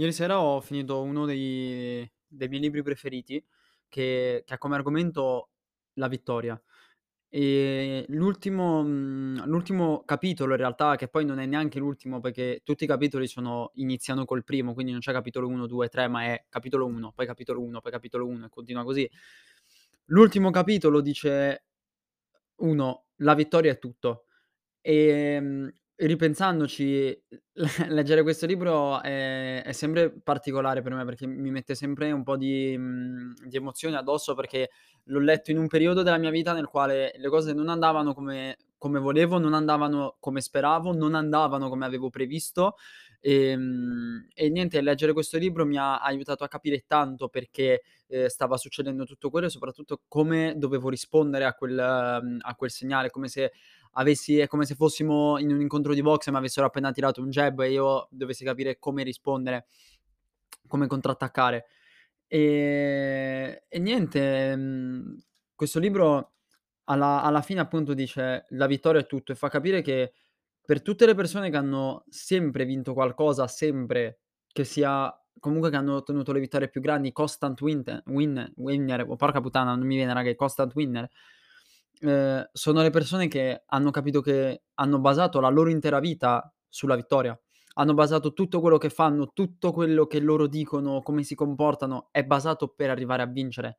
Ieri sera ho finito uno dei dei miei libri preferiti che che ha come argomento la vittoria. Ehm, l'ultimo mhmm, l'ultimo capitolo in realtà, che poi non è neanche l'ultimo perché tutti i capitoli sono iniziano col primo, quindi non c'è capitolo 1, 2, 3, ma è capitolo 1, poi capitolo 1, poi capitolo 1 e continua così. L'ultimo capitolo dice 1: "La vittoria è tutto". Ehm, ripensandoci, leggere questo libro è è sempre particolare per me, perché mi mette sempre un po' di mhmm, di emozioni addosso, perché l'ho letto in un periodo della mia vita nel quale le cose non andavano come come volevo, non andavano come speravo, non andavano come avevo previsto, ehm, e niente, leggere questo libro mi ha aiutato a capire tanto perché, ehm, stava succedendo tutto quello e soprattutto come dovevo rispondere a quel mhmm, a quel segnale, come se avessi è come se fossimo in un incontro di boxe e m'avessero appena tirato un jab e io dovessi capire come rispondere, come contrattaccare. Ehm, e niente, mhmm, questo libro alla alla fine appunto dice: "La vittoria è tutto" e fa capire che per tutte le persone che hanno sempre vinto qualcosa, sempre, che sia comunque che hanno ottenuto le vittorie più grandi, constant winte win winner, oh porca puttana, non mi viene raga, constant winner, ehm, sono le persone che hanno capito che hanno basato la loro intera vita sulla vittoria. Hanno basato tutto quello che fanno, tutto quello che loro dicono, come si comportano, è basato per arrivare a vincere.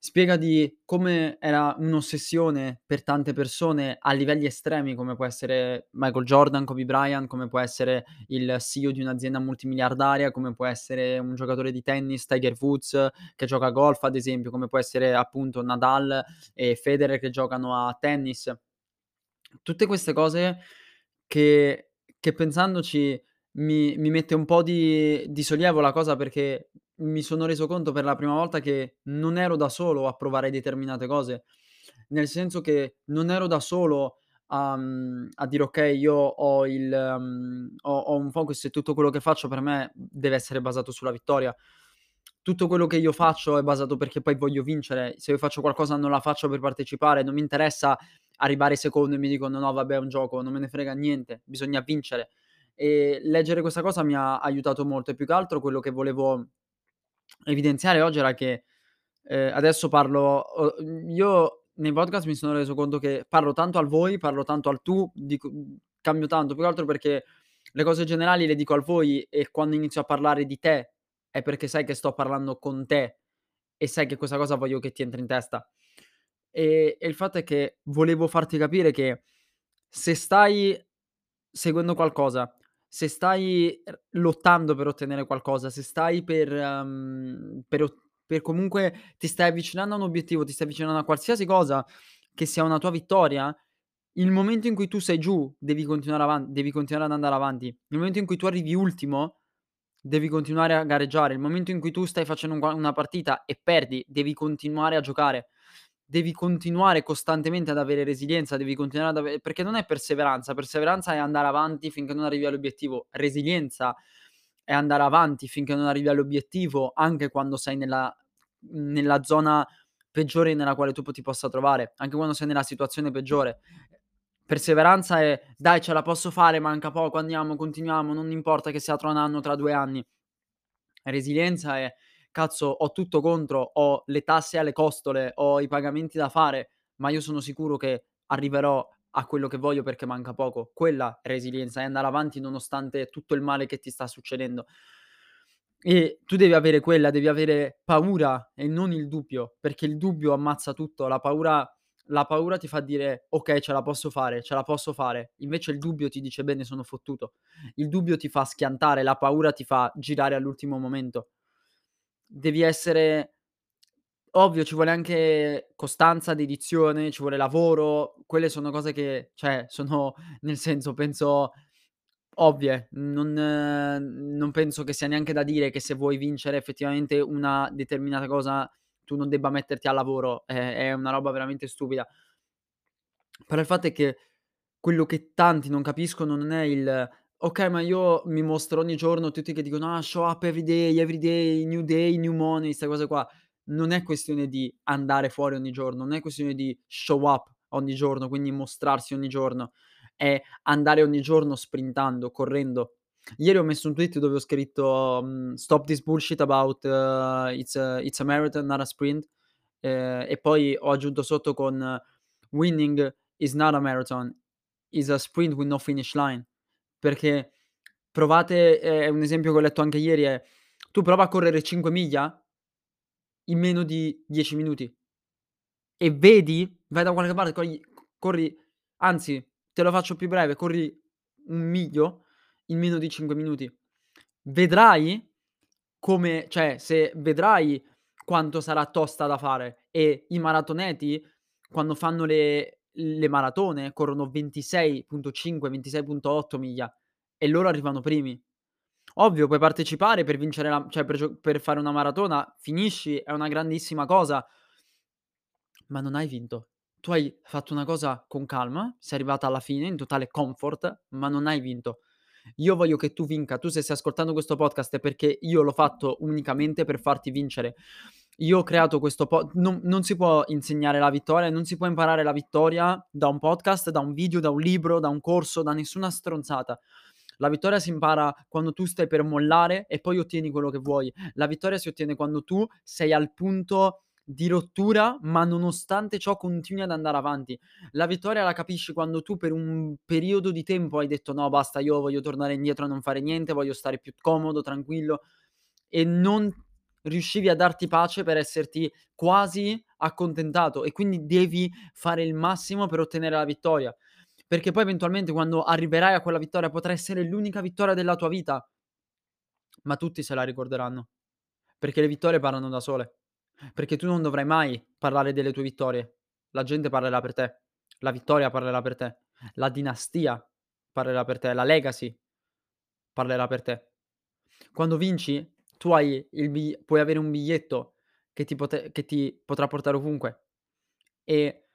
Spiega di come era un'ossessione per tante persone a livelli estremi, come può essere Michael Jordan, Kobe Bryant, come può essere il CEO di un'azienda multimiliardaria, come può essere un giocatore di tennis, Tiger Woods, che gioca a golf ad esempio, come può essere appunto Nadal e Federer che giocano a tennis. Tutte queste cose che che pensandoci mi mi mette un po' di di sollievo la cosa perché mi sono reso conto per la prima volta che non ero da solo a provare determinate cose. Nel senso che non ero da solo a mhmm, a dire: "Okay, io ho il mhmm, ho ho un focus e tutto quello che faccio per me deve essere basato sulla vittoria." Tutto quello che io faccio è basato perché poi voglio vincere. Se io faccio qualcosa non la faccio per partecipare, non mi interessa arrivare secondo e mi dicono: "No vabbè è un gioco", non me ne frega niente, bisogna vincere. E leggere questa cosa mi ha aiutato molto e più che altro quello che volevo evidenziare oggi era che, ehm, adesso parlo mhmm, io nei podcast mi sono reso conto che parlo tanto al voi, parlo tanto al tu, dico mhmm, cambio tanto, più che altro perché le cose generali le dico al voi e quando inizio a parlare di te è perché sai che sto parlando con te e sai che questa cosa voglio che ti entri in testa. Ehm, e il fatto è che volevo farti capire che se stai seguendo qualcosa, se stai lottando per ottenere qualcosa, se stai per mhmm, per per comunque ti stai avvicinando a un obiettivo, ti stai avvicinando a qualsiasi cosa che sia una tua vittoria, il momento in cui tu sei giù devi continuare avan devi continuare ad andare avanti. Nel momento in cui tu arrivi ultimo, devi continuare a gareggiare. Il momento in cui tu stai facendo un una partita e perdi, devi continuare a giocare. Devi continuare costantemente ad avere resilienza, devi continuare ad ave perché non è perseveranza, perseveranza è andare avanti finché non arrivi all'obiettivo. Resilienza è andare avanti finché non arrivi all'obiettivo, anche quando sei nella nella zona peggiore nella quale tu ti possa trovare, anche quando sei nella situazione peggiore. Perseveranza è: "Dai ce la posso fare, manca poco, andiamo, continuiamo, non importa che sia tra 1 anno, tra 2 anni." Resilienza è: "Cazzo, ho tutto contro, ho le tasse alle costole, ho i pagamenti da fare, ma io sono sicuro che arriverò a quello che voglio perché manca poco." Quella è resilienza, è andare avanti nonostante tutto il male che ti sta succedendo. E tu devi avere quella, devi avere paura e non il dubbio, perché il dubbio ammazza tutto, la paura la paura ti fa dire: "Okay, ce la posso fare, ce la posso fare." Invece il dubbio ti dice: "Bene, sono fottuto." Il dubbio ti fa schiantare, la paura ti fa girare all'ultimo momento. Devi essere ovvio, ci vuole anche costanza, dedizione, ci vuole lavoro, quelle sono cose che cioè sono nel senso penso ovvie, non non penso che sia neanche da dire che se vuoi vincere effettivamente una determinata cosa tu non debba metterti al lavoro, è è una roba veramente stupida. Però il fatto è che quello che tanti non capiscono non è il: "Okay, ma io mi mostro ogni giorno", tutti che dicono: "Ah, show up every day, every day, new day, new money", 'ste cose qua. Non è questione di andare fuori ogni giorno, non è questione di show up ogni giorno, quindi mostrarsi ogni giorno, è andare ogni giorno sprintando, correndo. Ieri ho messo un tweet dove ho scritto, mhmm: "Stop this bullshit about it's a it's a marathon not a sprint." Ehm, e poi ho aggiunto sotto con: "Winning is not a marathon, is a sprint with no finish line." Perché provate è un esempio che ho letto anche ieri è: tu prova a correre 5 miglia in meno di 10 minuti e vedi vai da qualche parte, cogli c corri anzi, te lo faccio più breve, corri un miglio in meno di 5 minuti. Vedrai come cioè, se vedrai quanto sarà tosta da fare e i maratoneti quando fanno le le maratone corrono 26.5, 26.8 miglia e loro arrivano primi. Ovvio, puoi partecipare per vincere la cioè per per fare una maratona, finisci, è una grandissima cosa ma non hai vinto. Tu hai fatto una cosa con calma, sei arrivata alla fine in totale comfort, ma non hai vinto. Io voglio che tu vinca. Tu se stai ascoltando questo podcast è perché io l'ho fatto unicamente per farti vincere. Io ho creato questo po non non si può insegnare la vittoria, non si può imparare la vittoria da un podcast, da un video, da un libro, da un corso, da nessuna stronzata. La vittoria si impara quando tu stai per mollare e poi ottieni quello che vuoi. La vittoria si ottiene quando tu sei al punto di rottura, ma nonostante ciò continui ad andare avanti. La vittoria la capisci quando tu per un periodo di tempo hai detto: "No basta, io voglio tornare indietro a non fare niente, voglio stare più comodo, tranquillo", e non riuscivi a darti pace per esserti quasi accontentato e quindi devi fare il massimo per ottenere la vittoria. Perché poi eventualmente quando arriverai a quella vittoria potrà essere l'unica vittoria della tua vita, ma tutti se la ricorderanno, perché le vittorie parlano da sole. Perché tu non dovrai mai parlare delle tue vittorie. La gente parlerà per te. La vittoria parlerà per te. La dinastia parlerà per te. La legacy parlerà per te. Quando vinci, tu hai il bi puoi avere un biglietto che ti pote che ti potrà portare ovunque. E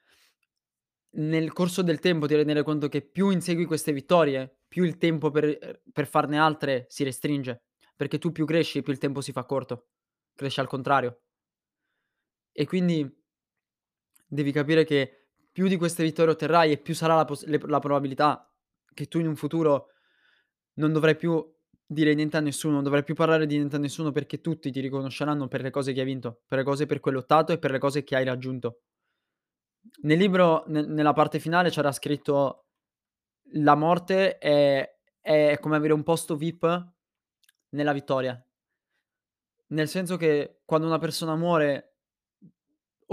nel corso del tempo ti renderai conto che più insegui queste vittorie, più il tempo per per farne altre si restringe, perché tu più cresci, più il tempo si fa corto. Cresce al contrario. E quindi devi capire che più di queste vittorie otterrai e più sarà la pos le la probabilità che tu in un futuro non dovrai più dire niente a nessuno, non dovrai più parlare di niente a nessuno perché tutti ti riconosceranno per le cose che hai vinto, per le cose per cui hai lottato e per le cose che hai raggiunto. Nel libro, ne nella parte finale c'era scritto: "La morte è è come avere un posto VIP nella vittoria." Nel senso che quando una persona muore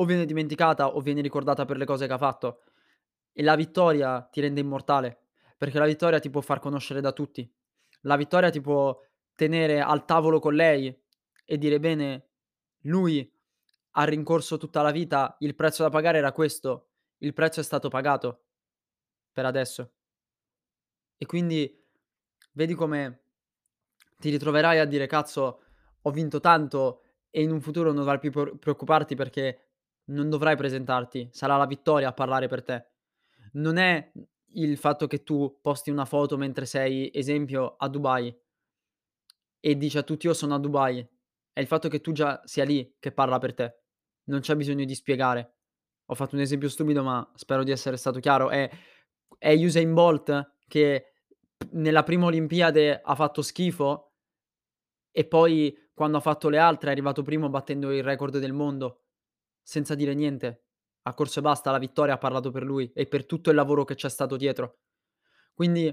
o viene dimenticata o viene ricordata per le cose che ha fatto e la vittoria ti rende immortale, perché la vittoria ti può far conoscere da tutti. La vittoria ti può tenere al tavolo con lei e dire: "Bene, lui ha rincorso tutta la vita, il prezzo da pagare era questo, il prezzo è stato pagato per adesso." E quindi vedi come ti ritroverai a dire: "Cazzo, ho vinto tanto e in un futuro non dovrai più preoccuparti perché non dovrai presentarti, sarà la vittoria a parlare per te." Non è il fatto che tu posti una foto mentre sei, esempio, a Dubai e dici a tutti: "Io sono a Dubai." È il fatto che tu già sia lì che parla per te. Non c'è bisogno di spiegare. Ho fatto un esempio stupido, ma spero di essere stato chiaro. È è Usain Bolt che nella prima Olimpiade ha fatto schifo e poi quando ha fatto le altre è arrivato primo battendo il record del mondo, senza dire niente. Ha corso e basta, la vittoria ha parlato per lui e per tutto il lavoro che c'è stato dietro. Quindi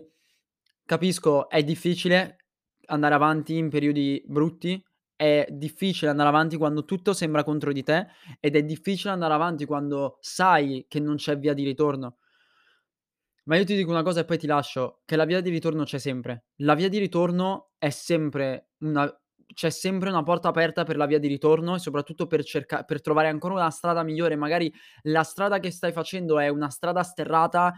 capisco, è difficile andare avanti in periodi brutti, è difficile andare avanti quando tutto sembra contro di te ed è difficile andare avanti quando sai che non c'è via di ritorno. Ma io ti dico una cosa e poi ti lascio, che la via di ritorno c'è sempre. La via di ritorno è sempre una c'è sempre una porta aperta per la via di ritorno e soprattutto per cerca per trovare ancora una strada migliore. Magari la strada che stai facendo è una strada sterrata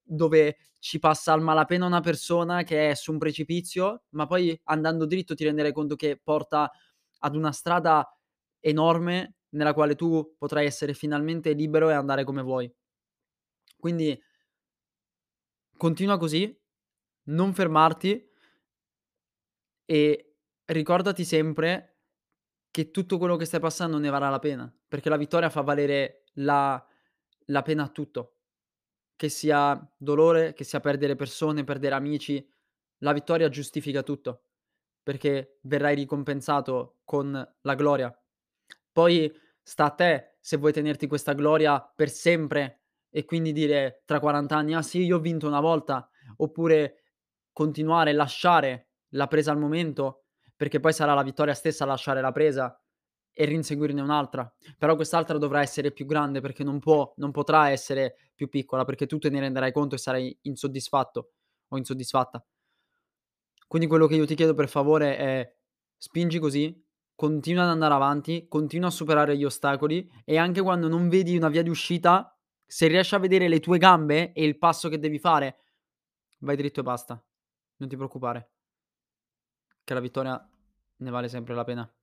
dove ci passa a malapena una persona che è su un precipizio, ma poi andando dritto ti renderai conto che porta ad una strada enorme nella quale tu potrai essere finalmente libero e andare come vuoi. Quindi continua così, non fermarti e ricordati sempre che tutto quello che stai passando ne varrà la pena, perché la vittoria fa valere la la pena a tutto. Che sia dolore, che sia perdere persone, perdere amici, la vittoria giustifica tutto, perché verrai ricompensato con la gloria. Poi sta a te se vuoi tenerti questa gloria per sempre e quindi dire tra 40 anni: "Ah sì, io ho vinto una volta", oppure continuare, lasciare la presa al momento, perché poi sarà la vittoria stessa a lasciare la presa e rinseguirne un'altra. Però quest'altra dovrà essere più grande perché non può non potrà essere più piccola, perché tu te ne renderai conto e sarai insoddisfatto o insoddisfatta. Quindi quello che io ti chiedo per favore è: spingi così, continua ad andare avanti, continua a superare gli ostacoli e anche quando non vedi una via di uscita, se riesci a vedere le tue gambe e il passo che devi fare, vai dritto e basta. Non ti preoccupare. Che la vittoria ne vale sempre la pena.